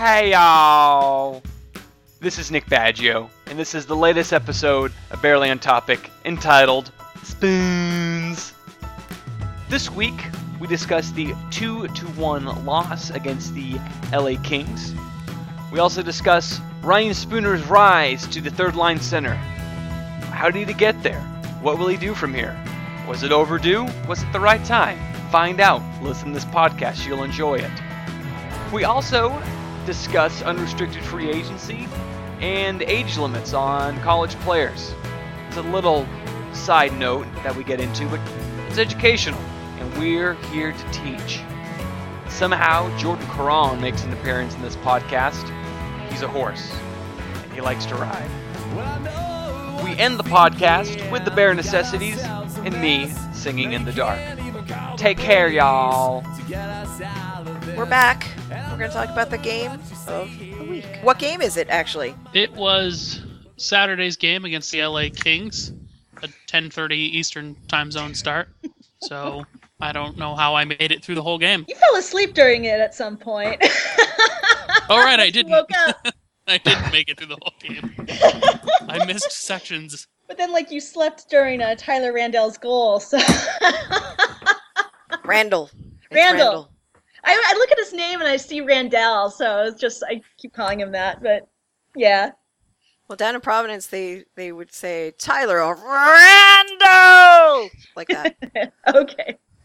Hey y'all! This is Nick Baggio, and this is the latest episode of Barely on Topic entitled Spoons. This week, we discuss the 2 to 1 loss against the LA Kings. We also discuss Ryan Spooner's rise to the third line center. How did he get there? What will he do from here? Was it overdue? Was it the right time? Find out. Listen to this podcast, you'll enjoy it. We also discuss unrestricted free agency and age limits on college players. It's a little side note that we get into, but it's educational, and we're here to teach. Somehow, Jordan Caron makes an appearance in this podcast. He's a horse, and he likes to ride. We end the podcast with the bare necessities and me singing in the dark. Take care, y'all. We're back. We're going to talk about the game of the week. What game is it, actually? It was Saturday's game against the LA Kings, a 10:30 Eastern time zone start. So I don't know how I made it through the whole game. You fell asleep during it at some point. All right, I didn't. Woke up, I didn't make it through the whole game. I missed sections. but then like you slept during uh, Tyler Randall's goal. So Randall. It's Randall. I, I look at his name and I see Randall, so it's just I keep calling him that. But yeah, Well, down in Providence, they, they would say, Tyler, or Randall! Like that. okay,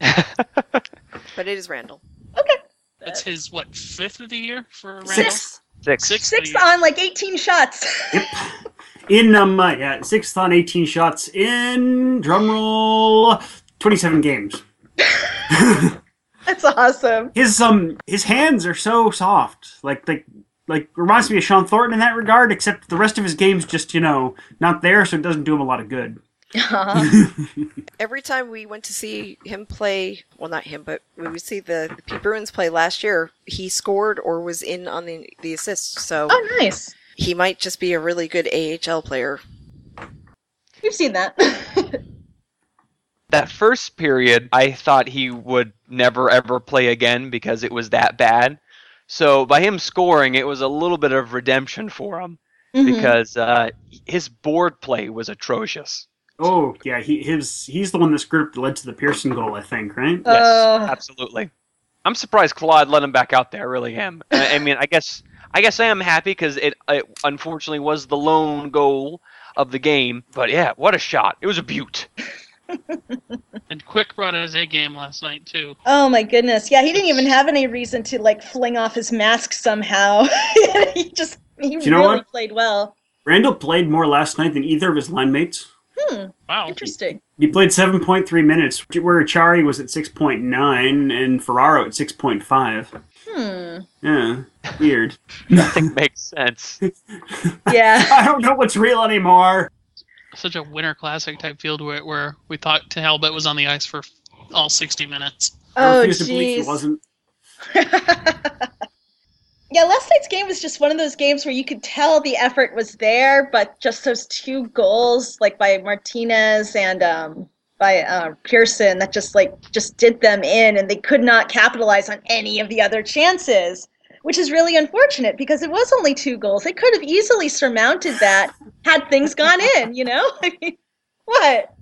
but it is Randall. okay. That's his what fifth of the year for Randall. Six, Six. Sixth. six of the year. on like 18 shots. Yep. In um uh, yeah, sixth on eighteen shots in drumroll twenty seven games. That's awesome. His um his hands are so soft. Like like like reminds me of Shawn Thornton in that regard, except the rest of his game's just, you know, not there, so it doesn't do him a lot of good. Every time we went to see him play, well, not him, but we would see the, the Pete Bruins play last year, he scored or was in on the, the assist. So oh, nice. he might just be a really good AHL player. You've seen that. that first period, I thought he would never ever play again because it was that bad. So by him scoring, it was a little bit of redemption for him Mhm. because uh, his board play was atrocious. Oh yeah, he his he's the one that screwed up that led to the Pearson goal, I think, right? Yes, Uh. absolutely. I'm surprised Claude let him back out there. I really am. I, I mean, I guess I guess I am happy because it, it unfortunately was the lone goal of the game. But yeah, what a shot! It was a beaut. And Quick brought his A game last night too. Oh my goodness. Yeah, he didn't even have any reason to like fling off his mask somehow. he just he you know really what? played well. Randall played more last night than either of his line mates. Hmm, Wow. interesting. He played 7.3 minutes, where Acciari was at 6.9 and Ferraro at 6.5. Hmm. Yeah, weird. Nothing makes sense. Yeah. I don't know what's real anymore. Such a winter classic type field where, where we thought Talbot was on the ice for all 60 minutes. I Oh refuse believe he jeez. wasn't. yeah, last night's game was just one of those games where you could tell the effort was there, but just those two goals, like by Martinez and um, by uh, Pearson, that just like just did them in, and they could not capitalize on any of the other chances, which is really unfortunate because it was only two goals. They could have easily surmounted that had things gone in. You know, I mean, what?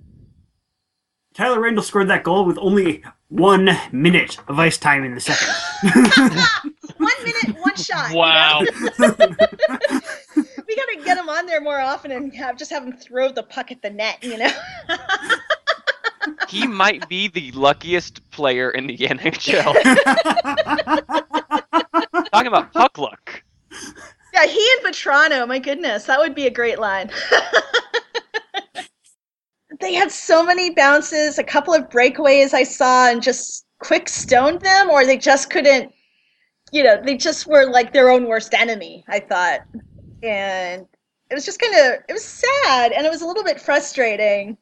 Tyler Randall scored that goal with only one minute of ice time in the second. One minute, one shot. you know? Wow. we gotta get him on there more often and have just have him throw the puck at the net. You know. He might be the luckiest player in the NHL. Talking about puck luck. Yeah, he and Vatrano, my goodness, that would be a great line. they had so many bounces, a couple of breakaways I saw, and just quick stoned them, or they just couldn't, you know, they just were like their own worst enemy, I thought. And it was just kind of, it was sad, and it was a little bit frustrating.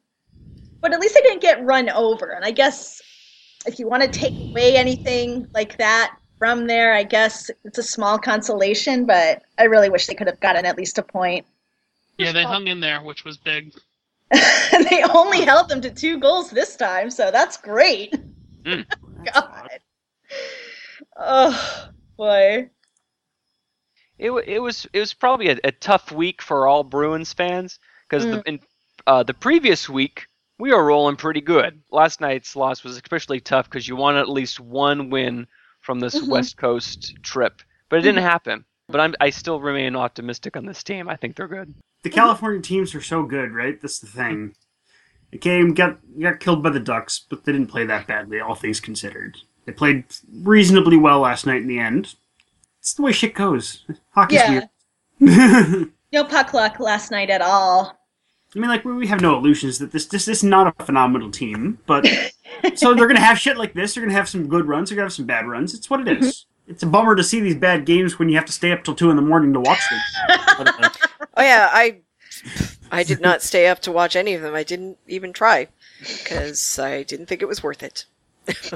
But at least they didn't get run over. And I guess if you want to take away anything like that from there, I guess it's a small consolation, but I really wish they could have gotten at least a point. Yeah, they hung in there, which was big. they only held them to two goals this time, so that's great. God. Oh boy. it, it was it was probably a, a tough week for all Bruins fans because Mm. the in uh, the previous week we are rolling pretty good. Last night's loss was especially tough because you wanted at least one win from this Mhm. West Coast trip, but it didn't happen. But I'm I still remain optimistic on this team. I think they're good. The California teams are so good, right? That's the thing. The game got got killed by the Ducks, but they didn't play that badly, all things considered. They played reasonably well last night in the end. It's the way shit goes. Hockey's Yeah. weird. No puck luck last night at all. Mean, like we we have no illusions that this this is not a phenomenal team, but so they're gonna have shit like this. They're gonna have some good runs. They're gonna have some bad runs. It's what it is. It's a bummer to see these bad games when you have to stay up till two in the morning to watch them. But, uh, Oh yeah, I I did not stay up to watch any of them. I didn't even try because I didn't think it was worth it.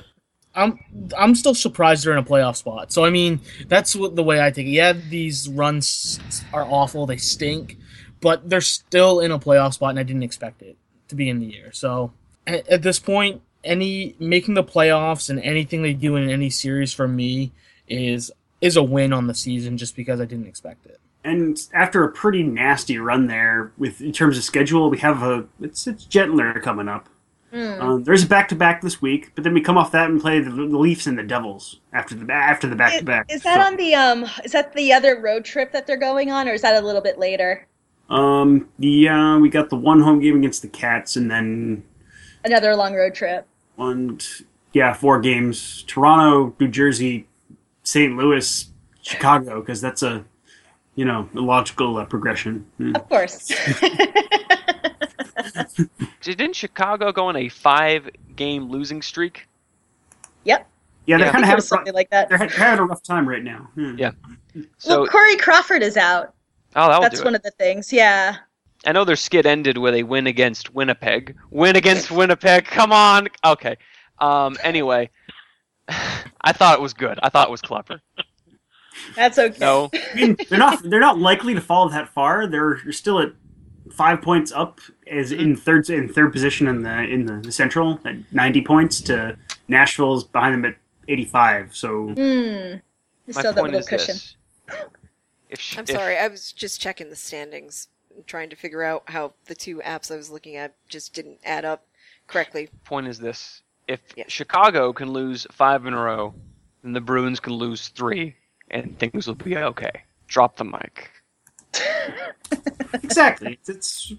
I'm I'm still surprised they're in a playoff spot. So I mean, that's what the way I take it. Yeah, these runs are awful. They stink, but they're still in a playoff spot, and I didn't expect it to be in the year. So at, at this point, any making the playoffs and anything they do in any series for me is is a win on the season, just because I didn't expect it. And after a pretty nasty run there, with in terms of schedule, we have a it's it's gentler coming up. Hmm. Um, there's a back to back this week, but then we come off that and play the, the Leafs and the Devils after the after the back to back. Is that on the um? Is that the other road trip that they're going on, or is that a little bit later? Um, yeah, we got the one home game against the Cats, and then Another long road trip. one, yeah, four games: Toronto, New Jersey, St. Louis, Chicago, because that's a you know a logical uh, progression. Hmm. Of course. Didn't Chicago go on a five game losing streak? yep. Yeah, they're Yeah. Kind of it having something like that. they're, they're having a rough time right now. Hmm. Yeah. So well, Corey Crawford is out. Oh, that'll That's do one it. of the things. Yeah. I know their skid ended with a win against Winnipeg. Win against Winnipeg. Come on. Okay. Um. Anyway, I thought it was good. I thought it was clever. That's okay. No. I mean, they're not they're not likely to fall that far. They're still at five points up as in third in third position in the in the, the Central at ninety points to Nashville's behind them at eighty five. So Hmm. You My still have that point little is cushion. this. If sh- I'm if- sorry, I was just checking the standings, and trying to figure out how the two apps I was looking at just didn't add up correctly. point is this: if Yeah. Chicago can lose five in a row, then the Bruins can lose three, and things will be okay. Drop the mic. exactly, it's it's,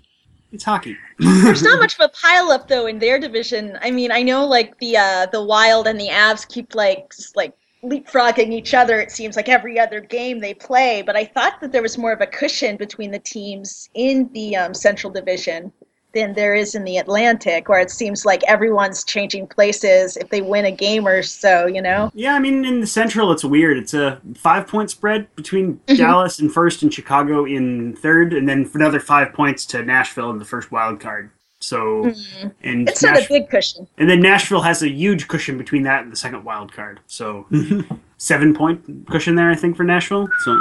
it's hockey. There's not much of a pileup though in their division. I mean, I know like the uh, the Wild and the Avs keep like just, like leapfrogging each other. It seems like every other game they play, but I thought that there was more of a cushion between the teams in the um, Central Division than there is in the Atlantic, where it seems like everyone's changing places if they win a game or so. You know? Yeah, I mean in the Central it's weird. It's a five point spread between Mm-hmm. Dallas and first and Chicago in third, and then another five points to Nashville in the first wild card. So and Mm-hmm. It's not a big cushion. And then Nashville has a huge cushion between that and the second wild card. So seven point cushion there, I think, for Nashville. So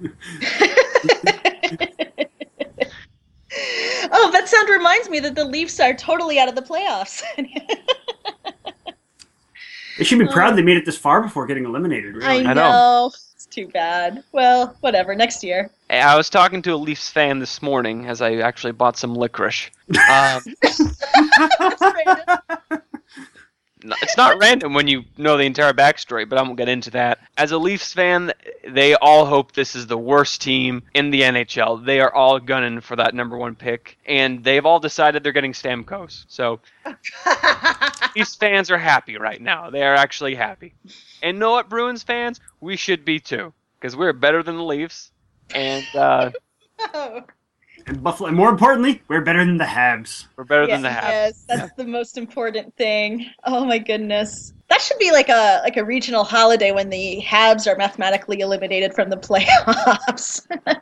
Oh, that sound reminds me that the Leafs are totally out of the playoffs. they should be proud they made it this far before getting eliminated. I know. I know. It's too bad. Well, whatever. Next year. Hey, I was talking to a Leafs fan this morning as I actually bought some licorice. Um, No, it's not random when you know the entire backstory, but I won't get into that. As a Leafs fan, they all hope this is the worst team in the NHL. They are all gunning for that number one pick, and they've all decided they're getting Stamkos. So Leafs fans are happy right now. They are actually happy. And know what, Bruins fans? We should be too, because we're better than the Leafs, and uh, Oh, And Buffalo, and more importantly, we're better than the Habs. we're better yes, than the Habs. yes, that's the most important thing. Oh my goodness. That should be like a like a regional holiday when the Habs are mathematically eliminated from the playoffs.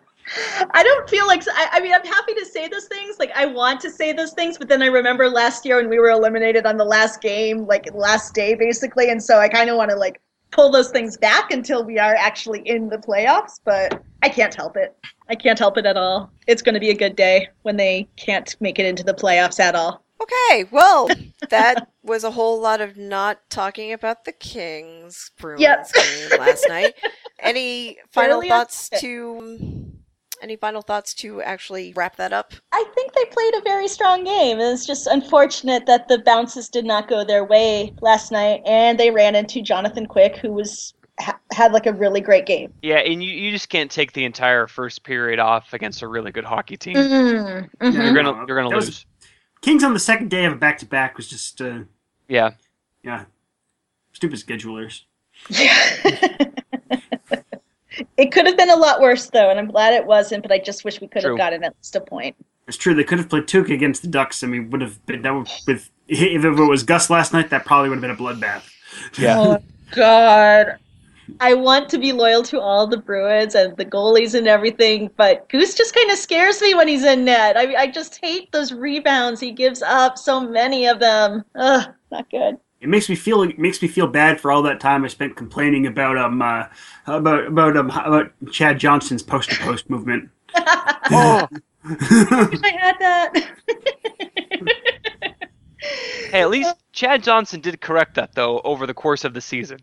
I don't feel like I, I mean I'm happy to say those things. Like I want to say those things, but then I remember last year when we were eliminated on the last game, like last day basically, and so I kind of want to like pull those things back until we are actually in the playoffs. But I can't help it. I can't help it at all. It's going to be a good day when they can't make it into the playoffs at all. Okay, well, that was a whole lot of not talking about the Kings Bruins Yep. game last night. Any final Fairly thoughts to any final thoughts to actually wrap that up? I think they played a very strong game. It's just unfortunate that the bounces did not go their way last night, and they ran into Jonathan Quick, who was ha- had like a really great game. Yeah, and you, you just can't take the entire first period off against a really good hockey team. Mm-hmm. Yeah. You're gonna you're gonna That was- lose. Kings on the second day of a back to back was just uh, Yeah. yeah, stupid schedulers. Yeah. it could have been a lot worse though, and I'm glad it wasn't. But I just wish we could True. have gotten at least a point. It's true they could have played Tuukka against the Ducks, and we would have been that would, with if it was Gus last night, that probably would have been a bloodbath. Yeah. Oh God. I want to be loyal to all the Bruins and the goalies and everything, but Goose just kind of scares me when he's in net. I I just hate those rebounds. He gives up so many of them. Ugh, not good. It makes me feel it makes me feel bad for all that time I spent complaining about um uh, about about um about Chad Johnson's post to post movement. Oh, I had that. hey, at least Chad Johnson did correct that though over the course of the season.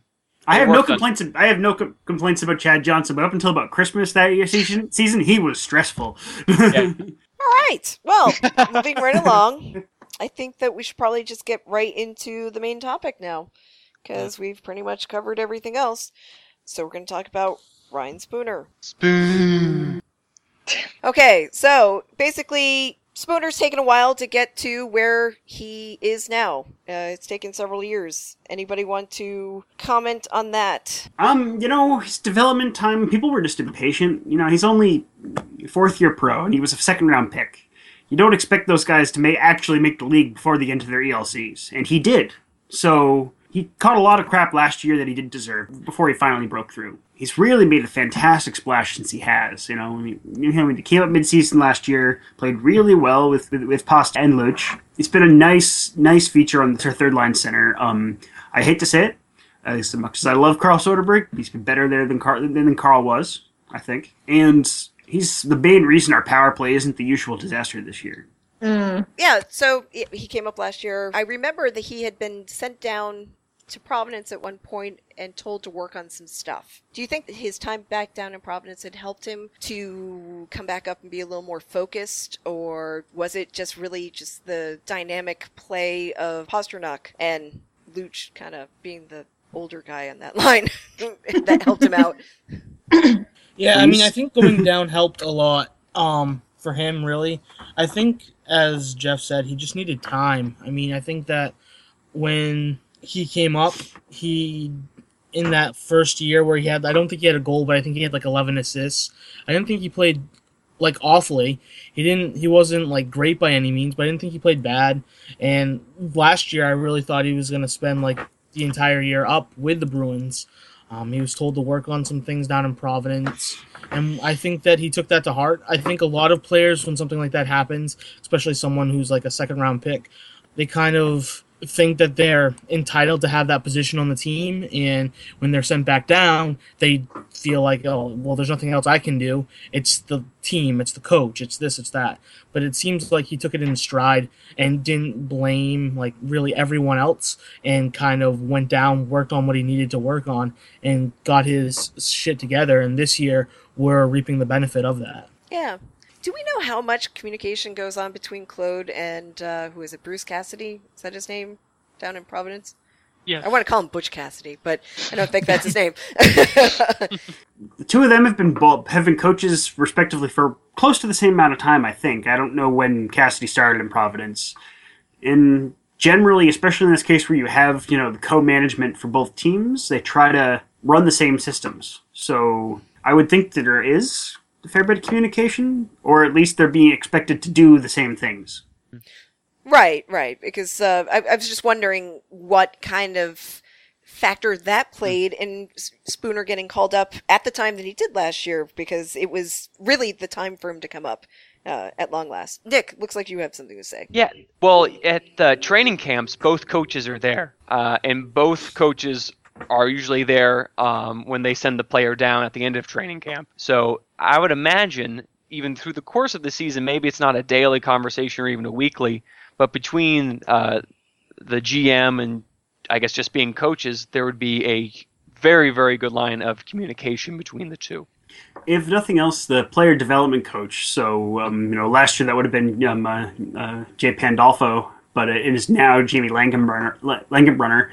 I have no worked on- complaints. I have no com- complaints about Chad Johnson, but up until about Christmas that year season, season he was stressful. Yeah. All right. Well, moving right along, I think that we should probably just get right into the main topic now, because we've pretty much covered everything else. So we're going to talk about Ryan Spooner. Spoon. Okay, so basically, Spooner's taken a while to get to where he is now. Uh, it's taken several years. Anybody want to comment on that? Um, you know, his development time, people were just impatient. You know, he's only fourth year pro, and he was a second round pick. You don't expect those guys to may actually make the league before they get into their ELCs, and he did. So he caught a lot of crap last year that he didn't deserve before he finally broke through. He's really made a fantastic splash since he has. You know, I mean, you know, he came up midseason last year, played really well with with, with Pasta and Luch. It's been a nice, nice feature on their third line center. Um, I hate to say it, as much as I love Carl Soderberg, he's been better there than Carl than Carl was, I think. And he's the main reason our power play isn't the usual disaster this year. Mm. Yeah, so he he came up last year. I remember that he had been sent down to Providence at one point and told to work on some stuff. Do you think that his time back down in Providence had helped him to come back up and be a little more focused, or was it just really just the dynamic play of Pastrnak and Luch kind of being the older guy on that line that helped him out? Yeah, I mean, I think going down helped a lot um, for him, really. I think, as Jeff said, he just needed time. I mean, I think that when he came up, he, in that first year where he had, I don't think he had a goal, but I think he had like 11 assists. I didn't think he played like awfully. He didn't, he wasn't like great by any means, but I didn't think he played bad. And last year, I really thought he was going to spend like the entire year up with the Bruins. Um, he was told to work on some things down in Providence, and I think that he took that to heart. I think a lot of players, when something like that happens, especially someone who's like a second round pick, they kind of think that they're entitled to have that position on the team, and when they're sent back down, they feel like, oh, well, there's nothing else I can do. It's the team, it's the coach, it's this, it's that. But it seems like he took it in stride and didn't blame like really everyone else, and kind of went down, worked on what he needed to work on, and got his shit together. And this year, we're reaping the benefit of that. Yeah. Do we know how much communication goes on between Claude and uh, who is it? Bruce Cassidy? Is that his name down in Providence? Yeah. I want to call him Butch Cassidy, but I don't think that's his name. The two of them have been bo- have been coaches respectively for close to the same amount of time. I think. I don't know when Cassidy started in Providence. In generally, especially in this case where you have you know the co-management for both teams, they try to run the same systems. So I would think that there is a fair bit of communication, or at least they're being expected to do the same things. right, right. Because uh, I, I was just wondering what kind of factor that played in Spooner getting called up at the time that he did last year, because it was really the time for him to come up uh, at long last. Nick, looks like you have something to say. Yeah. Well, at the training camps, both coaches are there, uh, and both coaches are usually there um, when they send the player down at the end of training camp. So I would imagine, even through the course of the season, maybe it's not a daily conversation or even a weekly, but between uh, the GM and I guess just being coaches, there would be a very, very good line of communication between the two. If nothing else, the player development coach. So, um, you know, last year that would have been um, uh, uh, Jay Pandolfo, but it is now Jamie Langenbrunner. Langenbrunner.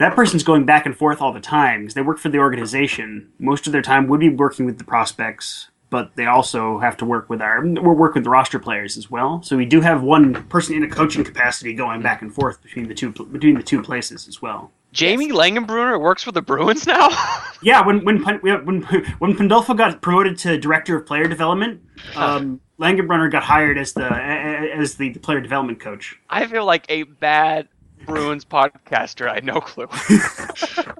That person's going back and forth all the time because they work for the organization. Most of their time would be working with the prospects, but they also have to work with our we work with the roster players as well. So we do have one person in a coaching capacity going back and forth between the two between the two places as well. Jamie Langenbrunner works for the Bruins now. yeah, when when when when Pandolfo got promoted to director of player development, um, Langenbrunner got hired as the as the, the player development coach. I feel like a bad Bruins podcaster. I had no clue.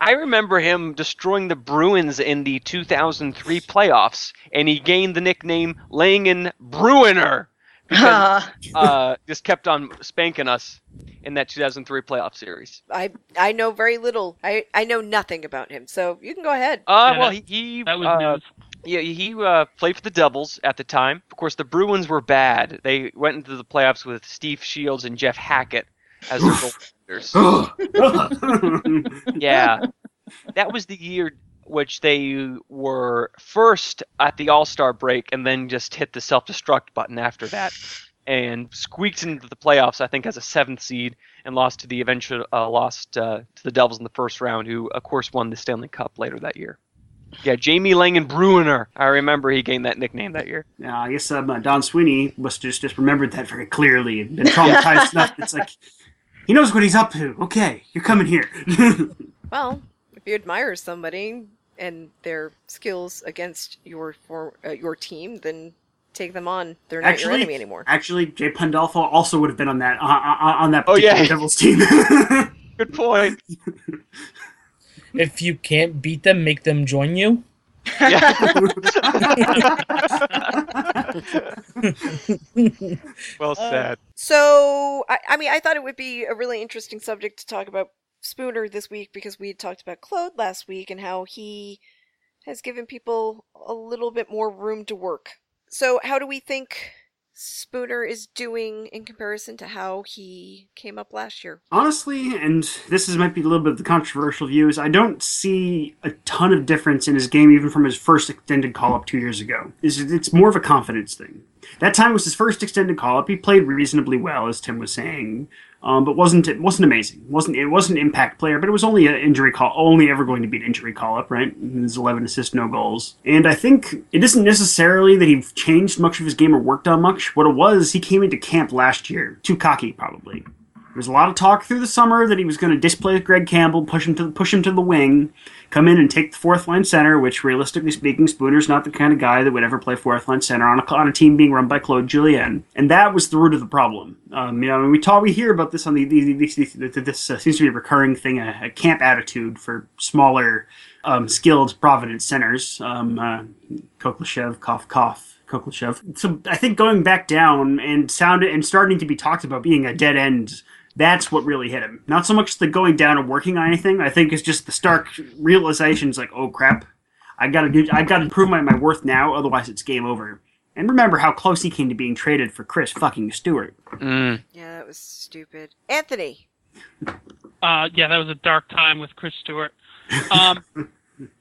I remember him destroying the Bruins in the 2003 playoffs, and he gained the nickname Langen Bruiner because uh, just kept on spanking us in that 2003 playoff series. I I know very little. I I know nothing about him, so you can go ahead. Uh, yeah, well, he, he that was uh, news. Yeah, he uh, played for the Devils at the time. Of course, the Bruins were bad. They went into the playoffs with Steve Shields and Jeff Hackett as their goaltenders. yeah, that was the year which they were first at the All Star break and then just hit the self destruct button after that and squeaked into the playoffs. I think as a seventh seed and lost to the eventual uh, lost uh, to the Devils in the first round, who of course won the Stanley Cup later that year. Yeah, Jamie Langen Bruiner. I remember he gained that nickname that year. Yeah, I guess um, uh, Don Sweeney must just just remembered that very clearly and been traumatized enough. It's like he knows what he's up to. Okay, you're coming here. well, if you admire somebody and their skills against your for, uh, your team, then take them on. They're not actually, your enemy anymore. Actually, Jay Pandolfo also would have been on that uh, uh, on that oh, yeah. Devils team. Good point. if you can't beat them, make them join you. well said. Uh, so, I, I mean, I thought it would be a really interesting subject to talk about Spooner this week because we had talked about Claude last week and how he has given people a little bit more room to work. So, how do we think Spooner is doing in comparison to how he came up last year? Honestly, and this is might be a little bit of the controversial views, I don't see a ton of difference in his game even from his first extended call up two years ago. It's more of a confidence thing. That time was his first extended call up. He played reasonably well, as Tim was saying um, but wasn't it wasn't amazing. wasn't It wasn't an impact player, but it was only an injury call, only ever going to be an injury call up, right? His 11 assists, no goals. And I think it isn't necessarily that he changed much of his game or worked on much. What it was, he came into camp last year, too cocky probably. There was a lot of talk through the summer that he was going to displace Greg Campbell, push him to push him to the wing, come in and take the fourth line center. Which, realistically speaking, Spooner's not the kind of guy that would ever play fourth line center on a, on a team being run by Claude Julien, and that was the root of the problem. Um, you know, we talk, we hear about this on the, the, the, the this uh, seems to be a recurring thing, a, a camp attitude for smaller, um, skilled Providence centers. Um, uh, Khokhlachev, cough, cough. Khokhlachev. So I think going back down and sounded and starting to be talked about being a dead end that's what really hit him. Not so much the going down and working on anything. I think it's just the stark realizations like, oh crap, I gotta do, I gotta prove my, my worth now, otherwise it's game over. And remember how close he came to being traded for Chris fucking Stewart. Mm. Yeah, that was stupid. Anthony. Uh, yeah, that was a dark time with Chris Stewart. Um,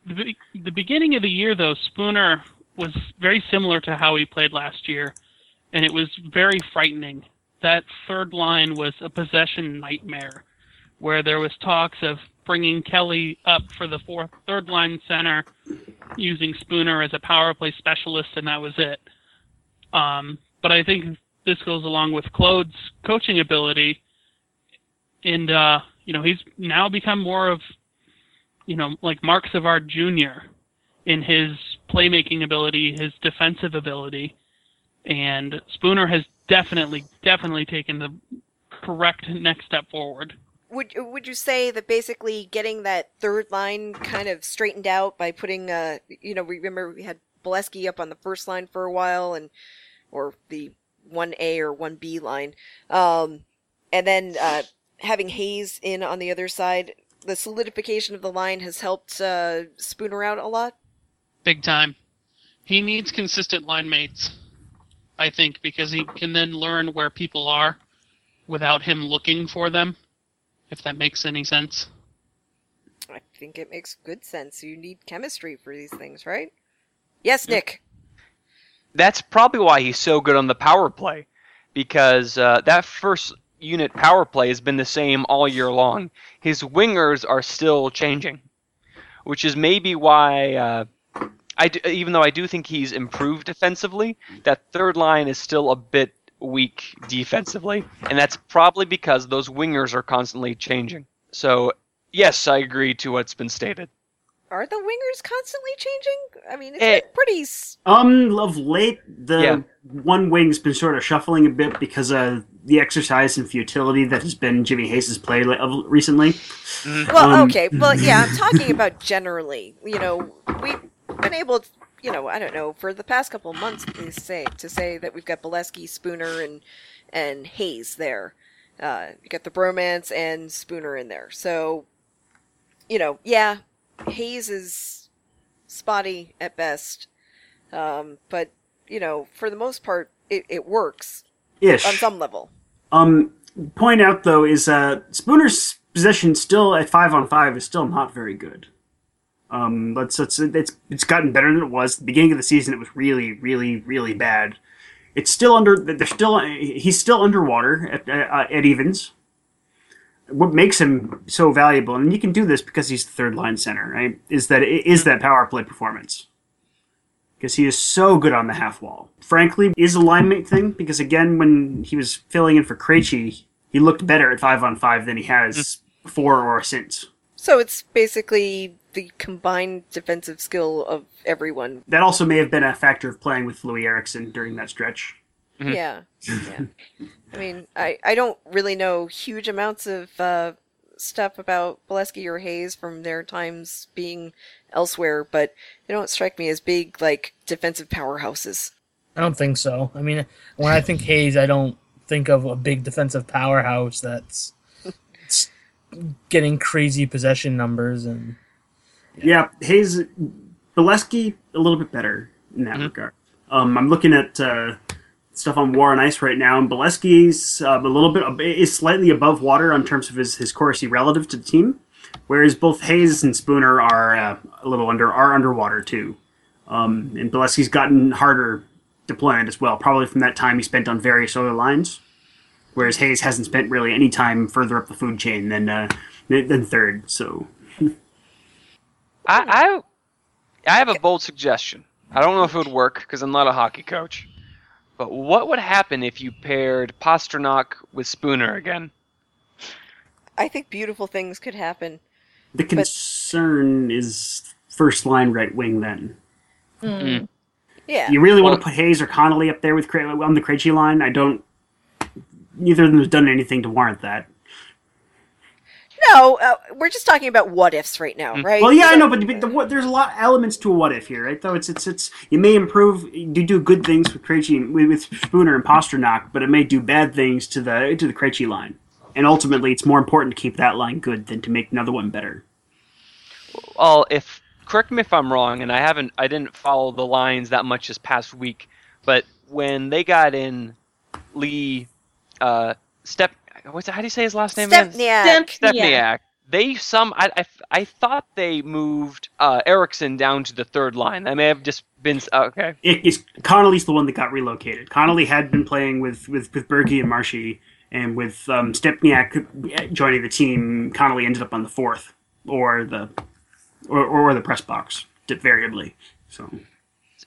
the, the beginning of the year, though, Spooner was very similar to how he played last year, and it was very frightening that third line was a possession nightmare, where there was talks of bringing Kelly up for the fourth third line center, using Spooner as a power play specialist, and that was it. Um, but I think this goes along with Claude's coaching ability, and uh, you know he's now become more of, you know, like Marc Savard Jr. in his playmaking ability, his defensive ability, and Spooner has definitely, definitely taken the correct next step forward. Would would you say that basically getting that third line kind of straightened out by putting, uh, you know, remember we had Beleskey up on the first line for a while, and or the one A or one B line, um, and then uh, having Hayes in on the other side. The solidification of the line has helped uh, Spooner out a lot. Big time. He needs consistent line mates. I think, because he can then learn where people are without him looking for them, if that makes any sense. I think it makes good sense. You need chemistry for these things, right? Yes, Nick. That's probably why he's so good on the power play, because uh, that first unit power play has been the same all year long. His wingers are still changing, which is maybe why. Uh, I do, even though I do think he's improved defensively, that third line is still a bit weak defensively, and that's probably because those wingers are constantly changing. So yes, I agree to what's been stated. Are the wingers constantly changing? I mean, it's Eh. been pretty. Um, of late, the Yeah. one wing's been sort of shuffling a bit because of the exercise and futility that has been Jimmy Hayes' play li- of recently. Well, Um, okay, well, yeah, I'm talking about generally. You know, we've been able, to, you know, I don't know, for the past couple of months to say to say that we've got Beleskey, Spooner, and and Hayes there. Uh, you got the bromance and Spooner in there. So, you know, yeah, Hayes is spotty at best, um, but you know, for the most part, it, it works Ish. on some level. Um, point out though is uh, Spooner's position still at five on five is still not very good. Um, let's, let's it's it's gotten better than it was. At the beginning of the season, it was really, really, really bad. It's still under. They're still. He's still underwater at uh, at evens. What makes him so valuable, and you can do this because he's the third line center, right? Is that is that power play performance? because he is so good on the half wall. Frankly, is a line mate thing because again, when he was filling in for Krejci, he looked better at five on five than he has before or since. So it's basically the combined defensive skill of everyone That also may have been a factor of playing with Loui Eriksson during that stretch. Yeah. Yeah. I mean, I, I don't really know huge amounts of uh, stuff about Beleskey or Hayes from their times being elsewhere, but they don't strike me as big, like, defensive powerhouses. I don't think so. I mean, when I think Hayes, I don't think of a big defensive powerhouse that's getting crazy possession numbers and Yeah, Hayes, Beleskey a little bit better in that regard. Um, I'm looking at uh, stuff on War on Ice right now, and Beleskey's uh, a little bit is slightly above water in terms of his his Corsi relative to the team, whereas both Hayes and Spooner are uh, a little under are underwater too. Um, and Beleskey's gotten harder deployment as well, probably from that time he spent on various other lines, whereas Hayes hasn't spent really any time further up the food chain than uh, than third. So I, I, I have a bold suggestion. I don't know if it would work because I'm not a hockey coach. But what would happen if you paired Pastrnak with Spooner again? I think beautiful things could happen. The concern is first line right wing. Then hmm. Yeah. you really want to put Hayes or Connolly up there with Cra- on the Krejci line. I don't. Neither of them has done anything to warrant that. No, uh, we're just talking about what ifs right now, right? Well, yeah, I know, but, but the, what, there's a lot of elements to a what if here, right? Though it's it's it's you may improve, you do good things with Krejci with, with Spooner and Pastrnak, but it may do bad things to the to the Krejci line. And ultimately, it's more important to keep that line good than to make another one better. Well, if correct me if I'm wrong, and I haven't, I didn't follow the lines that much this past week, but when they got in Lee, uh, Step, what's how do you say his last name again? Stempniak. Stempniak. They some I, I, I thought they moved uh, Eriksson down to the third line. That may have just been uh, okay. It is Connolly's the one that got relocated. Connolly had been playing with with with Bergy and Marshy, and with um, Stempniak joining the team, Connolly ended up on the fourth or the or, or the press box variably. So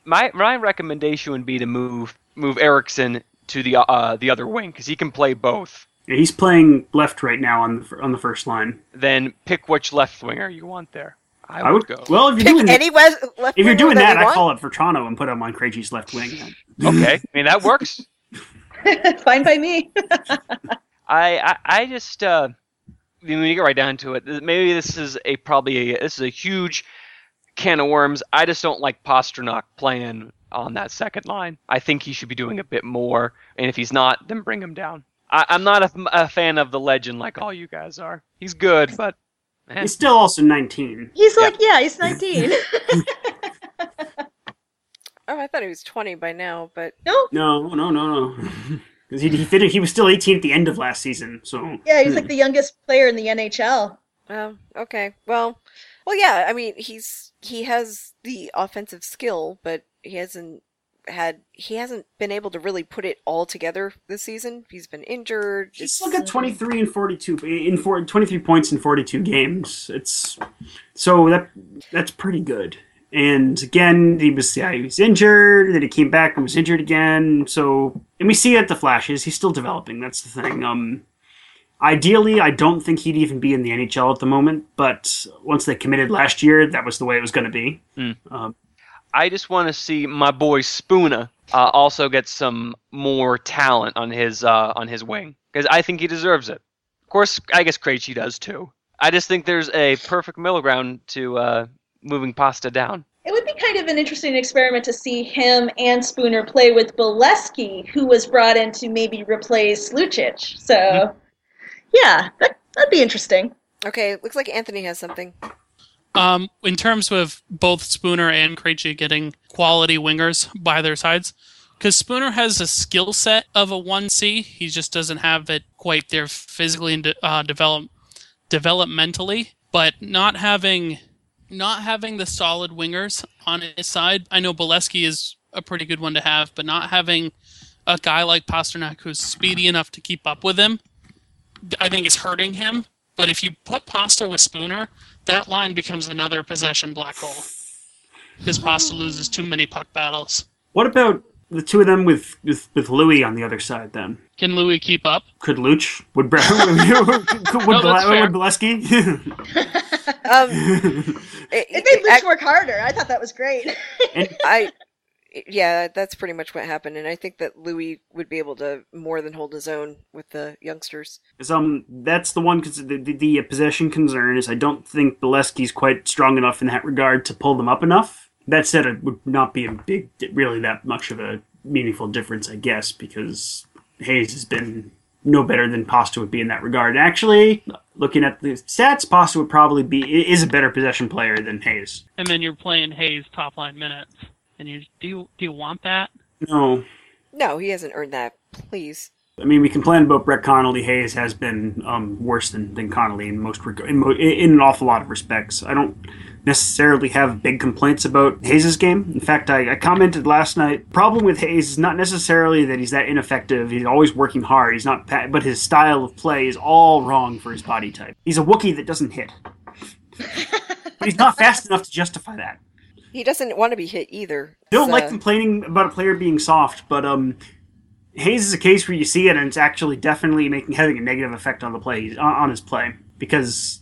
My my recommendation would be to move move Eriksson to the uh, the other wing because he can play both. Yeah, he's playing left right now on the on the first line. Then pick which left winger you want there. I, I would would go. well if you're Pick doing any west, left if you're doing that, we I call up for Toronto and put him on Krejci's left wing. okay, I mean that works. Fine by me. I I, I just uh, when you get right down to it, maybe this is a probably a, this is a huge can of worms. I just don't like Pastrnak playing on that second line. I think he should be doing a bit more, and if he's not, then bring him down. I, I'm not a, a fan of the legend like all you guys are. He's good, but eh. He's still also 19. He's like, yeah, he's 19. Oh, I thought he was 20 by now, but no, No, no, no, no. Because he, he, finished, he was still 18 at the end of last season, so yeah, he's like the youngest player in the NHL. Oh, okay. Well, Well, yeah, I mean, he's he has the offensive skill, but he hasn't had he hasn't been able to really put it all together this season. He's been injured. He's It's- still got 23 and 42 in four, 23 points in 42 games. It's so that that's pretty good. And again, he was yeah, he was injured. Then he came back and was injured again. So and we see it the flashes. He's still developing. That's the thing. Um, ideally, I don't think he'd even be in the NHL at the moment. But once they committed last year, that was the way it was going to be. Um, I just want to see my boy Spooner uh, also get some more talent on his uh, on his wing because I think he deserves it. Of course, I guess Krejci does too. I just think there's a perfect middle ground to uh, moving Pasta down. It would be kind of an interesting experiment to see him and Spooner play with Beleskey, who was brought in to maybe replace Lucic. So, yeah, that, that'd be interesting. okay. Looks like Anthony has something. Um, in terms of both Spooner and Krejci getting quality wingers by their sides, because Spooner has a skill set of a one C, he just doesn't have it quite there physically and uh, develop developmentally. But not having not having the solid wingers on his side, I know Beleskey is a pretty good one to have, but not having a guy like Pastrnak who's speedy enough to keep up with him, I think is hurting him. But if you put Pasta with Spooner, that line becomes another possession black hole because Pasta loses too many puck battles. what about the two of them with with, with Loui on the other side? Then Can Loui keep up? could Luch would Bre- would, would, No, that's fair. would Beleskey? Um, it, It made it- Luch work harder. I thought that was great. I, yeah, that's pretty much what happened, and I think that Loui would be able to more than hold his own with the youngsters. um, that's the one. Cause the, the, the possession concern is I don't think Beleskey's quite strong enough in that regard to pull them up enough. That said, it would not be a big, really that much of a meaningful difference, I guess, because Hayes has been no better than Pasta would be in that regard. Actually, looking at the stats, Pasta would probably be is a better possession player than Hayes. And then you're playing Hayes top line minutes, and you do you do you want that? No, No, he hasn't earned that. Please. I mean, we complain about Brett Connolly. Hayes has been um, worse than, than Connolly in most reg- in, mo- in an awful lot of respects. I don't necessarily have big complaints about Hayes' game. In fact, I, I commented last night. Problem with Hayes is not necessarily that he's that ineffective. He's always working hard. He's not, pa- but his style of play is all wrong for his body type. He's a Wookiee that doesn't hit, but he's not fast enough to justify that. He doesn't want to be hit either. I don't It's, like complaining about a player being soft, but um, Hayes is a case where you see it and it's actually definitely making having a negative effect on the play on, on his play because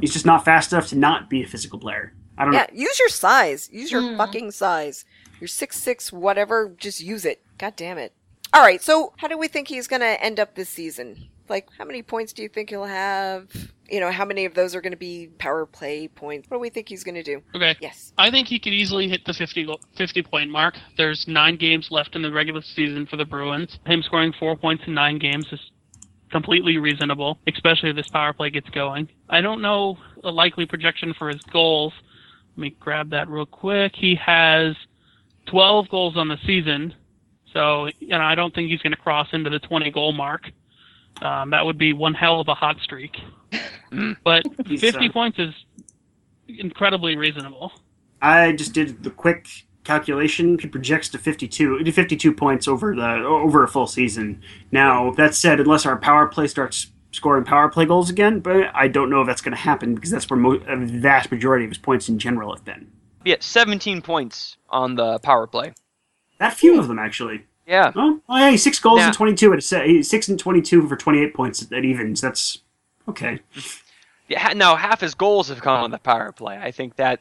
he's just not fast enough to not be a physical player. I don't know. Yeah, use your size. Use your Mm. fucking size. You're six six, whatever. Just use it. God damn it. All right. So, how do we think he's gonna end up this season? Like, how many points do you think he'll have? You know, how many of those are going to be power play points? What do we think he's going to do? Okay. Yes. I think he could easily hit the 50, 50 point mark. There's nine games left in the regular season for the Bruins. Him scoring four points in nine games is completely reasonable, especially if this power play gets going. I don't know a likely projection for his goals. Let me grab that real quick. He has 12 goals on the season, so you know I don't think he's going to cross into the 20 goal mark. Um, that would be one hell of a hot streak. But 50 uh, points is incredibly reasonable. I just did the quick calculation. He projects to 52, 52 points over the over a full season. Now that said, unless our power play starts scoring power play goals again, but I don't know if that's going to happen because that's where mo- a vast majority of his points in general have been. Yeah, 17 points on the power play. That few of them actually. Yeah. Oh, oh yeah, six goals Now- and twenty-two at a set. Six and twenty-two for twenty-eight points at evens. That's okay. yeah. Now half his goals have come on the power play. I think that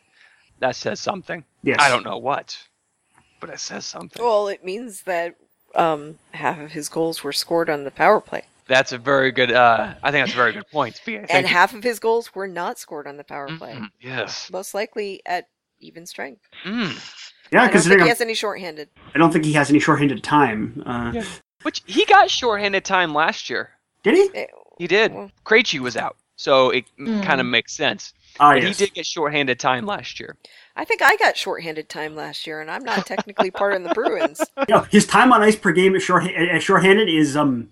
that says something. Yes. I don't know what, but it says something. Well, it means that um, half of his goals were scored on the power play, That's a very good. Uh, I think that's a very good point. And you. half of his goals were not scored on the power play. Mhm, Yes. Most likely at even strength. Mm. Yeah, I considering he I'm- has any shorthanded. I don't think he has any shorthanded time. Uh, Yeah. Which he got shorthanded time last year. Did he? He did. Well- Krejci was out, so it Mm. kind of makes sense. Ah, yes. he did get shorthanded time last year. I think I got shorthanded time last year, and I'm not technically part of the Bruins. Yeah, his time on ice per game at, short, at shorthanded is um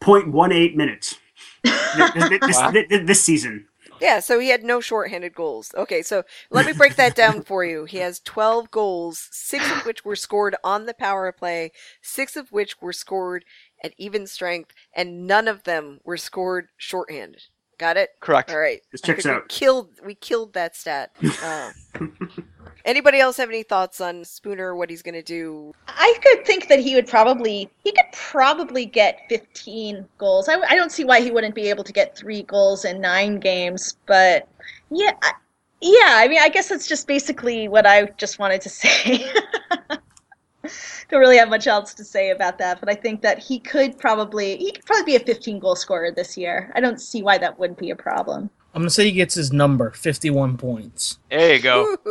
0.18 minutes. this, this, Wow. this, this season. Yeah, so he had no shorthanded goals. Okay, so let me break that down for you. He has 12 goals, six of which were scored on the power play, six of which were scored at even strength, and none of them were scored shorthanded. Got it? Correct. All right. This I checks think we out. Killed. We killed that stat. Uh, anybody else have any thoughts on Spooner? What he's going to do? I could think that he would probably he could probably get 15 goals. I, I don't see why he wouldn't be able to get three goals in nine games. But yeah, I- yeah. I mean, I guess that's just basically what I just wanted to say. don't really have much else to say about that. But I think that he could probably he could probably be a 15 goal scorer this year. I don't see why that wouldn't be a problem. I'm gonna say he gets his number, 51 points. There you go.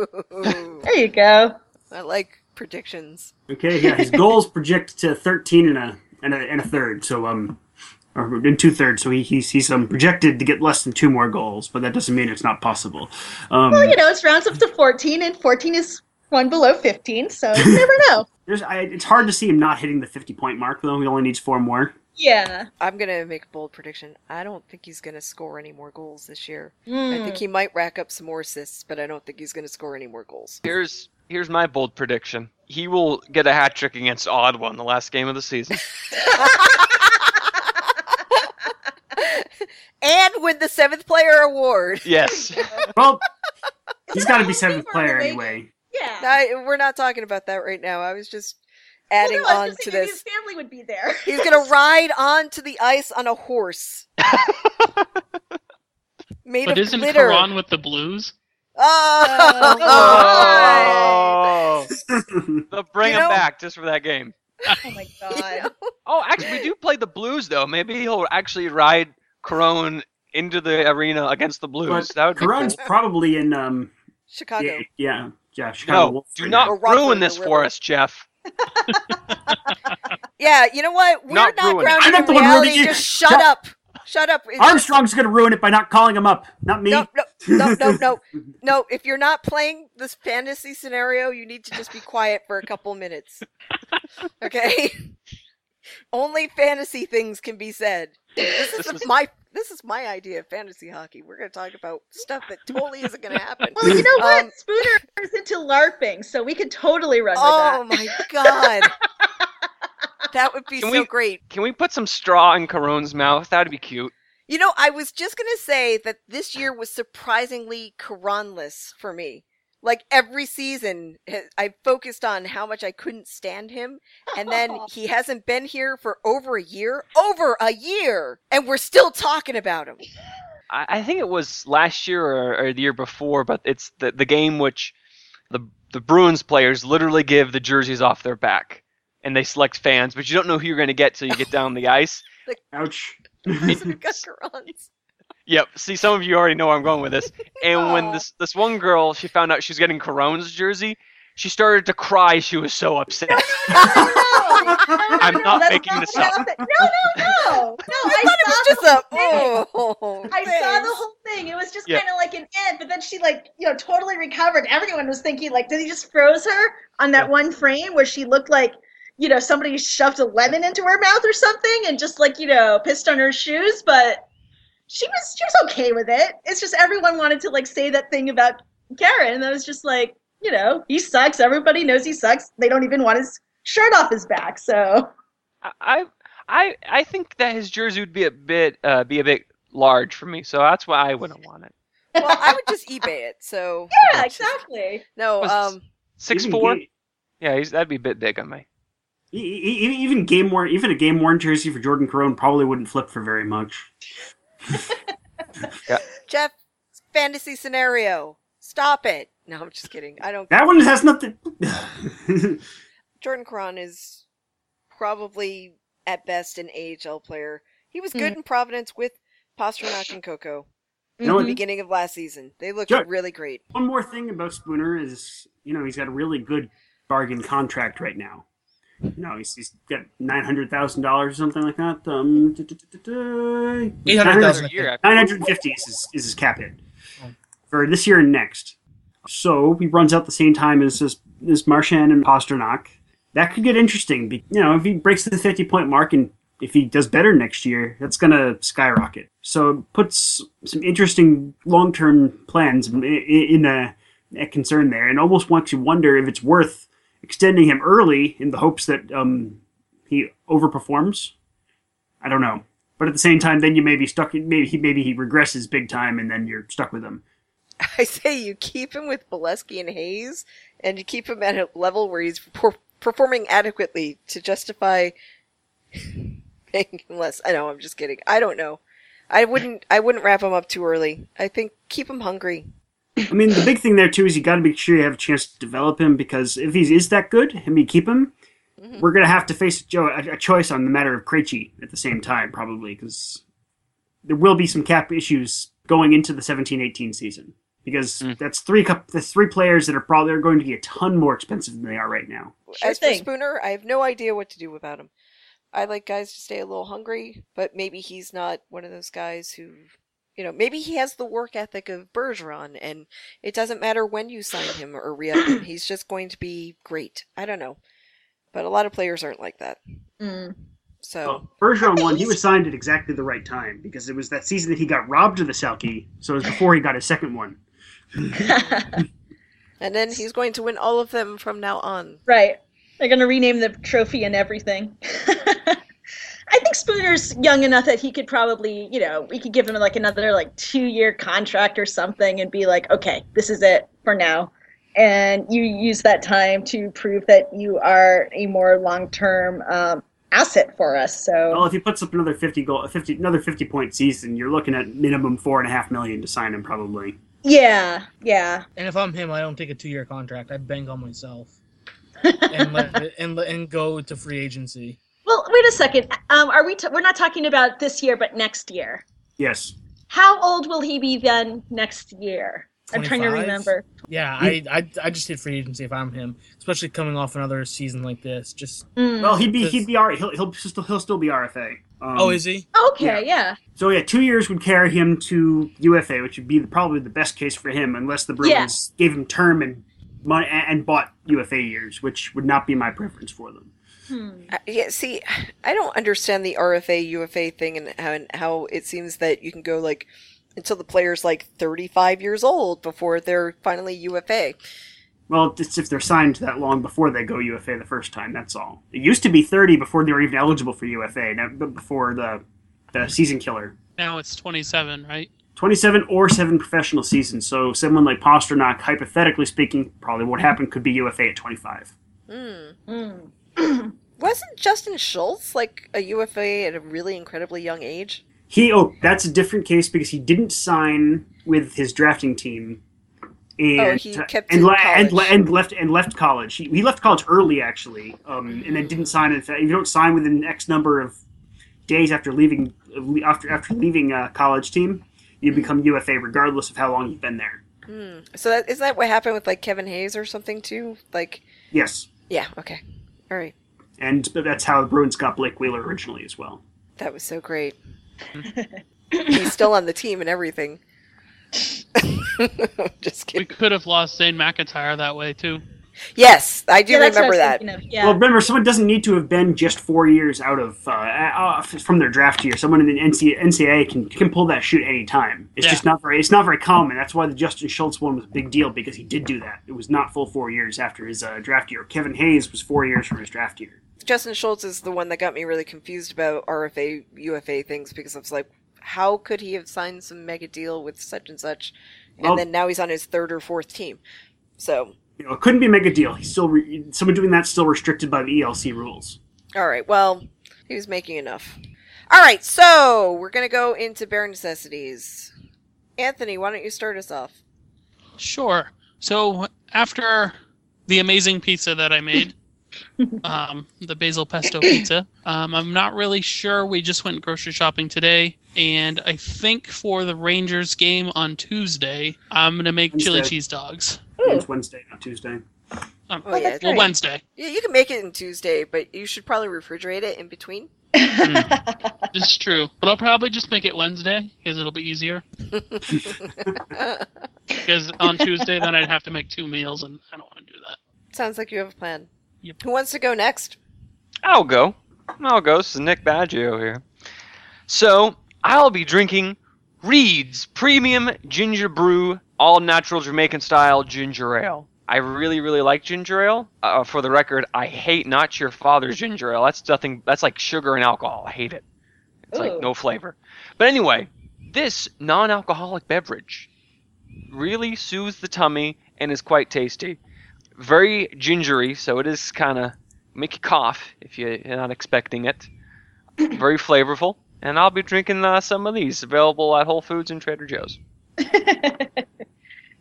There you go. I like predictions. Okay, yeah, his goals project to 13 and a and a, and a third. So um, or in two thirds. So he, he's he's um projected to get less than two more goals, but that doesn't mean it's not possible. Um, Well, you know, it's rounds up to 14, and 14 is one below 15, so you never know. there's, I, it's hard to see him not hitting the 50 point mark though. He only needs four more. Yeah. I'm going to make a bold prediction. I don't think he's going to score any more goals this year. I Mm. think he might rack up some more assists, but I don't think he's going to score any more goals. Here's here's my bold prediction. He will get a hat trick against Ottawa in the last game of the season. and win the seventh player award. Yes. Well, he's got to be seventh player anyway. Yeah. I, we're not talking about that right now. I was just Well, adding no, on to this. His family would be there. He's going to ride onto the ice on a horse. Made But of isn't glitter. Caron with the Blues? Oh, Oh. They'll bring You him know- back just for that game. Oh my god. Oh, actually, we do play the Blues though. Maybe he'll actually ride Caron into the arena against the Blues. But that would be cool. probably in um Chicago. yeah yeah yeah Chicago No, do not ruin this for us, Jeff. Yeah, you know what? We're Not not, grounded I'm not in the one reality. ruining it. Just shut Shut- up. Shut up. It's now. Armstrong's gonna ruin it by not calling him up, not me. No, no, no, no, no, no. If you're not playing this fantasy scenario, you need to just be quiet for a couple minutes. Okay. Only fantasy things can be said. This is, This is- my this is my idea of fantasy hockey. We're going to talk about stuff that totally isn't going to happen. Well, you know what? Um, Spooner's into LARPing, so we could totally run Oh with my god, that would be Can so we- great. Can we put some straw in Caron's mouth? That'd be cute. You know, I was just gonna say that this year was surprisingly Caronless for me. Like every season, eh, I focused on how much I couldn't stand him, and then he hasn't been here for over a year. Over a year! And we're still talking about him. I, I think it was last year or, or the year before, but it's the the game which the the Bruins players literally give the jerseys off their back, and they select fans, but you don't know who you're going to get till you get down the ice. Ouch. We've got Carons. Yep. See, some of you already know where I'm going with this. And when oh. this this one girl, she found out she was getting Caron's jersey, she started to cry. She was so upset. I'm not making this up. No, no, no, no. I, It was saw just the a whole thing. oh. I saw the whole thing. It was just Yeah. kind of like an end, but then she like you know totally recovered. Everyone was thinking like, did he just froze her on that Yeah. one frame where she looked like you know somebody shoved a lemon into her mouth or something and just like you know pissed on her shoes? But she was she was okay with it. It's just everyone wanted to like say that thing about Caron, and I was just like, you know, he sucks. Everybody knows he sucks. They don't even want his shirt off his back. So I I I think that his jersey would be a bit uh, be a bit large for me, so that's why I wouldn't want it. Well, I would just eBay it. So yeah, exactly. no, um, six four. ga- Yeah, he's, that'd be a bit big on me. even game worn, even a game worn jersey for Jordan Caron probably wouldn't flip for very much. Jeff, fantasy scenario. Stop it. No, I'm just kidding. I don't. That one has nothing. Jordan Caron is probably at best an AHL player. He was good mm. in Providence with Pastrnak and Koko You know at the mm-hmm. beginning of last season. They looked Sure. really great. One more thing about Spooner is, you know, he's got a really good bargain contract right now. You know, he's, he's got nine hundred thousand dollars or something like that. Um, Eight hundred thousand. A year. Nine hundred fifty is his, is his cap hit for this year and next. So he runs out the same time as this, this Marchand and Pastrnak. That could get interesting. You know, if he breaks the fifty point mark and if he does better next year, that's going to skyrocket. So it puts some interesting long term plans in, in a, a, concern there, and almost makes you wonder if it's worth extending him early in the hopes that um, he overperforms. I don't know, but at the same time, then you may be stuck. Maybe he maybe he regresses big time, and then you're stuck with him. I say you keep him with Beleskey and Hayes, and you keep him at a level where he's per- performing adequately to justify paying him less. I know, I'm just kidding. I don't know. I wouldn't. I wouldn't wrap him up too early. I think keep him hungry. I mean, the big thing there too is you got to make sure you have a chance to develop him because if he is that good and we keep him, mm-hmm. we're gonna have to face a, a, choice on the matter of Krejci at the same time, probably because there will be some cap issues going into the 17-18 season because mm. that's three cup that's three players that are probably are going to be a ton more expensive than they are right now. Sure As thing. for Spooner, I have no idea what to do without him. I like guys to stay a little hungry, but maybe he's not one of those guys who, you know, maybe he has the work ethic of Bergeron, and it doesn't matter when you sign him or re him. He's just going to be great. I don't know, but a lot of players aren't like that. Mm. So well, Bergeron one, he was signed at exactly the right time because it was that season that he got robbed of the Selke, so it was before he got his second one. and then he's going to win all of them from now on. Right. They're going to rename the trophy and everything. I think Spooner's young enough that he could probably, you know, we could give him like another like two year contract or something and be like, okay, this is it for now. And you use that time to prove that you are a more long term um, asset for us. So, well, if he puts up another fifty goal, fifty another fifty point season, you're looking at minimum four and a half million to sign him, probably. Yeah, yeah. And if I'm him, I don't take a two year contract. I bank on myself and let and and go to free agency. Well, wait a second. Um, are we? T- we're not talking about this year, but next year. Yes. How old will he be then next year? 25? I'm trying to remember. Yeah, I, I I just hit free agency if I'm him, especially coming off another season like this. Just mm. well, he'd be he'd be R, he'll he'll still he'll still be RFA. Um, oh, is he? Okay, yeah. yeah. So yeah, two years would carry him to UFA, which would be probably the best case for him, unless the Bruins yeah. gave him term and money and bought UFA years, which would not be my preference for them. Hmm. Uh, yeah, see, I don't understand the RFA UFA thing and how, and how it seems that you can go like until the player's like 35 years old before they're finally UFA. Well, it's if they're signed that long before they go UFA the first time. That's all. It used to be 30 before they were even eligible for UFA. Now, before the the season killer. Now it's 27, right? 27 or seven professional seasons. So someone like Pastrnak, hypothetically speaking, probably what happened could be UFA at 25. Mm. Mm. Wasn't Justin Schultz like a UFA at a really incredibly young age? He oh, that's a different case because he didn't sign with his drafting team and oh, he kept and, and, and, left and left college. He, he left college early actually, um, and then didn't sign. If you don't sign within X number of days after leaving after after leaving a college team, you become UFA regardless of how long you've been there. Hmm. So that is that what happened with like Kevin Hayes or something too? Like yes, yeah, okay, all right. And that's how the Bruins got Blake Wheeler originally as well. That was so great. He's still on the team and everything. Just kidding. We could have lost Zane McIntyre that way too. Yes, I do yeah, remember that. Yeah. Well, remember, someone doesn't need to have been just four years out of uh, uh, from their draft year. Someone in the NCAA can can pull that shoot any time. It's yeah. just not very it's not very common. That's why the Justin Schultz one was a big deal because he did do that. It was not full four years after his uh, draft year. Kevin Hayes was four years from his draft year. Justin Schultz is the one that got me really confused about RFA UFA things because I was like, how could he have signed some mega deal with such and such, and well, then now he's on his third or fourth team? So you know, it couldn't be a mega deal. He's still re- someone doing that still restricted by the ELC rules. All right. Well, he was making enough. All right. So we're gonna go into bare necessities. Anthony, why don't you start us off? Sure. So after the amazing pizza that I made, um, the basil pesto pizza, um, I'm not really sure. We just went grocery shopping today, and I think for the Rangers game on Tuesday, I'm gonna make chili cheese dogs. It's Wednesday, not Tuesday. Um, oh, yeah, well, right. Wednesday. Yeah, you can make it in Tuesday, but you should probably refrigerate it in between. mm. This is true, but I'll probably just make it Wednesday because it'll be easier. Because on Tuesday, then I'd have to make two meals, and I don't want to do that. Sounds like you have a plan. Yep. Who wants to go next? I'll go. I'll go. This is Nick Baggio here. So, I'll be drinking Reed's Premium Ginger Brew All Natural Jamaican Style Ginger Ale. I really, really like ginger ale. Uh, for the record, I hate not your father's ginger ale. That's nothing. That's like sugar and alcohol. I hate it. It's like no flavor. But anyway, this non-alcoholic beverage really soothes the tummy and is quite tasty. Very gingery, so it is kind of make you cough if you're not expecting it. Very flavorful, and I'll be drinking uh, some of these available at Whole Foods and Trader Joe's.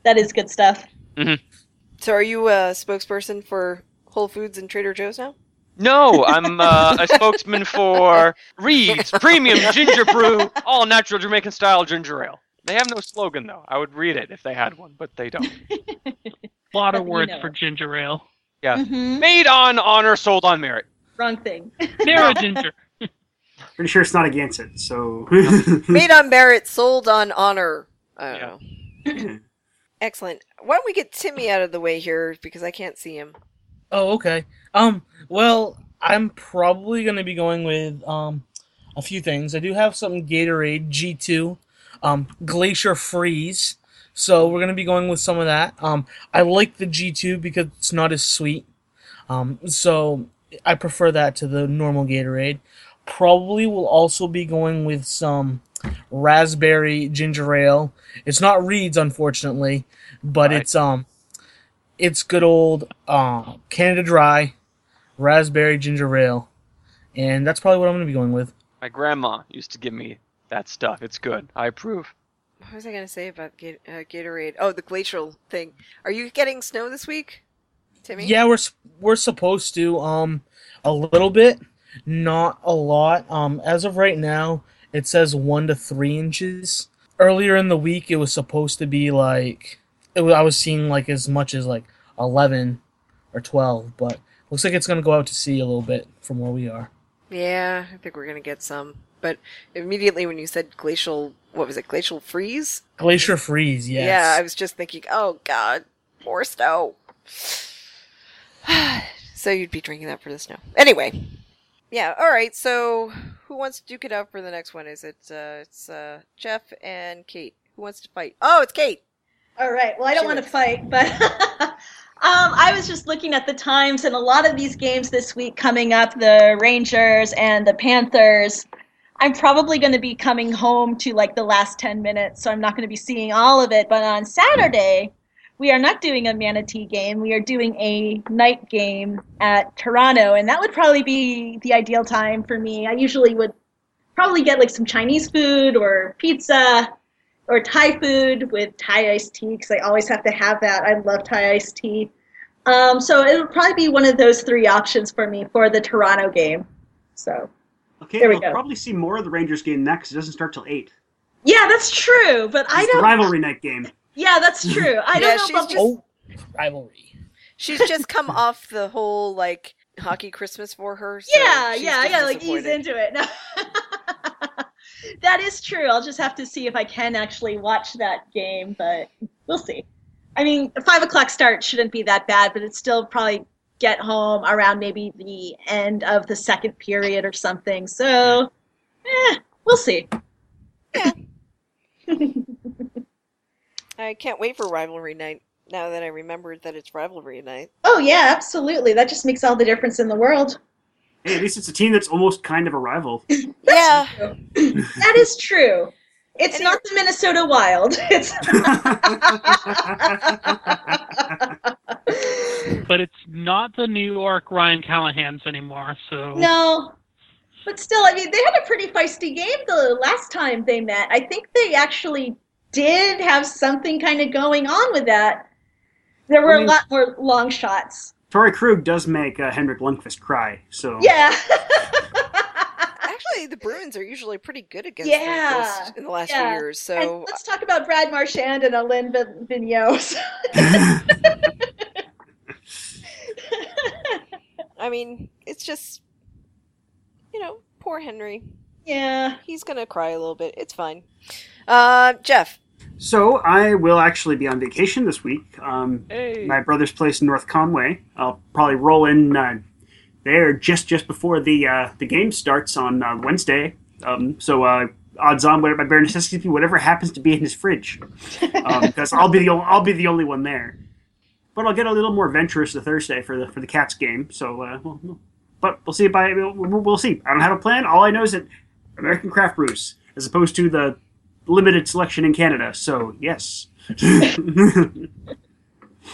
that is good stuff. So, are you a spokesperson for Whole Foods and Trader Joe's now? No, I'm uh, a spokesman for Reed's Premium Ginger Brew All Natural Jamaican Style Ginger Ale. They have no slogan though. I would read it if they had one, but they don't. A lot of words know. for ginger ale. Yeah. Mhm. Made on honor, sold on merit. Wrong thing. Narrow ginger. Pretty sure it's not against it. So Made on merit, sold on honor. I don't Yeah. know. Excellent. Why don't we get Timmy out of the way here because I can't see him. Oh, okay. Um, well, I'm probably gonna be going with um a few things. I do have some Gatorade G2, um, Glacier Freeze. So we're gonna be going with some of that. Um, I like the G2 because it's not as sweet. Um, so I prefer that to the normal Gatorade. Probably will also be going with some raspberry ginger ale. It's not Reed's, unfortunately, but Right. it's um, it's good old uh, Canada Dry raspberry ginger ale, and that's probably what I'm gonna be going with. My grandma used to give me that stuff. It's good. I approve. What was I going to say about Ga- uh, Gatorade? Oh, the glacial thing. Are you getting snow this week, Timmy? Yeah, we're we're supposed to um a little bit, not a lot. Um, as of right now, it says one to three inches. Earlier in the week, it was supposed to be like it was, I was seeing like as much as like eleven or twelve, but looks like it's gonna go out to sea a little bit from where we are. Yeah, I think we're going to get some. But immediately when you said glacial, what was it, glacial freeze? Glacier freeze, yes. Yeah, I was just thinking, oh god, more snow. so you'd be drinking that for the snow. Anyway, yeah. All right. So who wants to duke it out for the next one? Is it uh, it's uh, Jeff and Kate? Who wants to fight? Oh, it's Kate. All right. Well, I don't want to fight, but um, I was just looking at the times, and a lot of these games this week coming up, the Rangers and the Panthers. I'm probably going to be coming home to like the last 10 minutes, so I'm not going to be seeing all of it. But on Saturday, we are not doing a Manatee game. We are doing a night game at Toronto, and that would probably be the ideal time for me. I usually would probably get like some Chinese food or pizza or Thai food with Thai iced tea because I always have to have that. I love Thai iced tea. Um, so it would probably be one of those three options for me for the Toronto game. So okay, There we we'll go. probably see more of the Rangers game next. It doesn't start till eight. yeah, that's true. But I It's the don't. rivalry night game. Yeah, that's true. I don't know. she's If just- Oh, rivalry. She's just come off the whole like hockey Christmas for her. So yeah, she's yeah, I just gotta like ease into it. No. that is true. I'll just have to see if I can actually watch that game, but we'll see. I mean, a five o'clock start shouldn't be that bad, but it's still probably get home around maybe the end of the second period or something. So, eh, we'll see. I can't wait for rivalry night. Now that I remembered that it's rivalry night. Oh yeah, absolutely. That just makes all the difference in the world. Hey, at least it's a team that's almost kind of a rival. Yeah, That is true. It's And not the Minnesota Wild. It's But it's not the New York Ryan Callahans anymore, so no. But still, I mean, they had a pretty feisty game the last time they met. I think they actually did have something kind of going on with that. There were I mean- a lot more long shots. Torey Krug does make uh, Henrik Lundqvist cry, so Yeah. actually, the Bruins are usually pretty good against Yeah, them this- in the last few yeah. years. And So let's talk about Brad Marchand and Alain Vin- Vigneault. I mean, it's just you know, poor Henry. yeah. He's gonna cry a little bit. It's fine. Uh, Jeff. So I will actually be on vacation this week. Um, Hey. my brother's place in North Conway. I'll probably roll in uh, there just just before the uh, the game starts on uh, Wednesday. Um, so uh, odds on, whatever by bare necessity, whatever happens to be in his fridge, because I'll be the o- I'll be the only one there. But I'll get a little more adventurous the Thursday for the for the Cats game. So, uh, we'll, but we'll see. By we'll, we'll we'll see. I don't have a plan. All I know is that American craft brews, as opposed to the limited selection in Canada. So yes.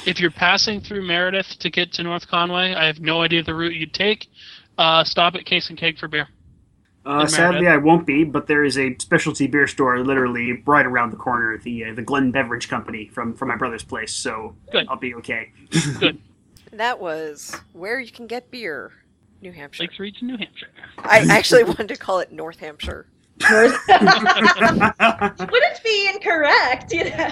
If you're passing through Meredith to get to North Conway, I have no idea the route you'd take. Uh, stop at Case and Keg for beer. Uh, sadly, Meredith. I won't be, but there is a specialty beer store literally right around the corner, the uh, the Glen Beverage Company from from my brother's place. So Good. I'll be okay. Good. That was where you can get beer, New Hampshire. Lakes Region, New Hampshire. I actually wanted to call it North Hampshire. Wouldn't be incorrect, you know.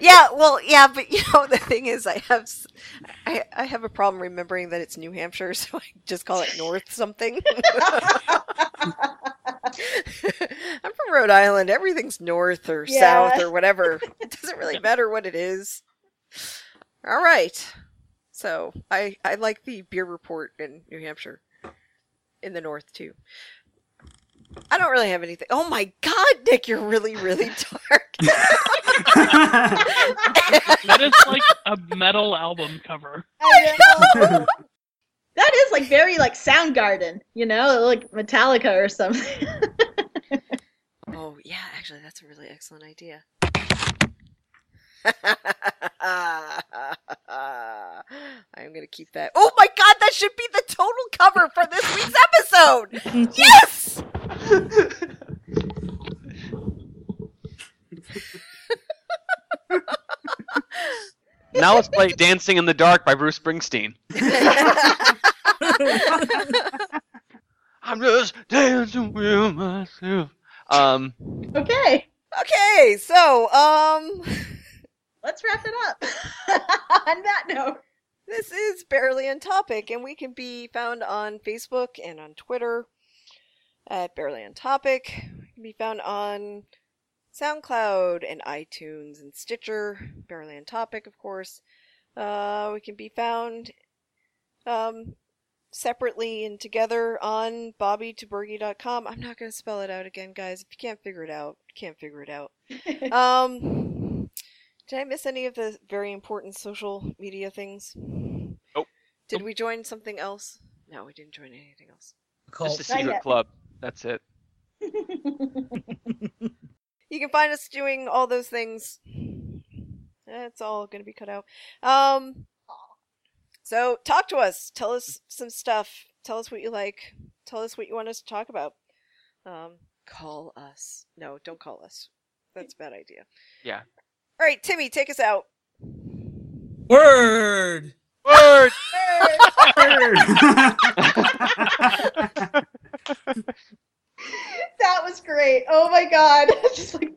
Yeah, well, yeah, but you know the thing is, I have, I, I have a problem remembering that it's New Hampshire, so I just call it North something. I'm from Rhode Island. Everything's north or Yeah. south or whatever. It doesn't really matter what it is. All right. So I I like the beer report in New Hampshire, in the north too. I don't really have anything. Oh my God, Nick, you're really really dark. That is like a metal album cover. I know. that is like very like Soundgarden, you know, like Metallica or something. Oh, yeah, actually, that's a really excellent idea. I'm going to keep that. Oh my god, that should be the total cover for this week's episode! yes! Now let's play Dancing in the Dark by Bruce Springsteen. I'm just dancing with myself. Um, okay, okay, so, um, let's wrap it up. On that note, this is Barely on Topic, and we can be found on Facebook and on Twitter at Barely on Topic. We can be found on SoundCloud and iTunes and Stitcher, Barely on Topic, of course. Uh, we can be found um, separately and together on bobbytobergy.com. I'm not going to spell it out again, guys. If you can't figure it out, you can't figure it out. Um, did I miss any of the very important social media things? Nope. Did we join something else? No, we didn't join anything else. just a Not secret yet. club. That's it. You can find us doing all those things. That's all going to be cut out. Um, so talk to us. Tell us some stuff. Tell us what you like. Tell us what you want us to talk about. Um, call us. No, don't call us. That's a bad idea. Yeah. All right, Timmy, take us out. Word. Word! Word. that was great. Oh my god. Just like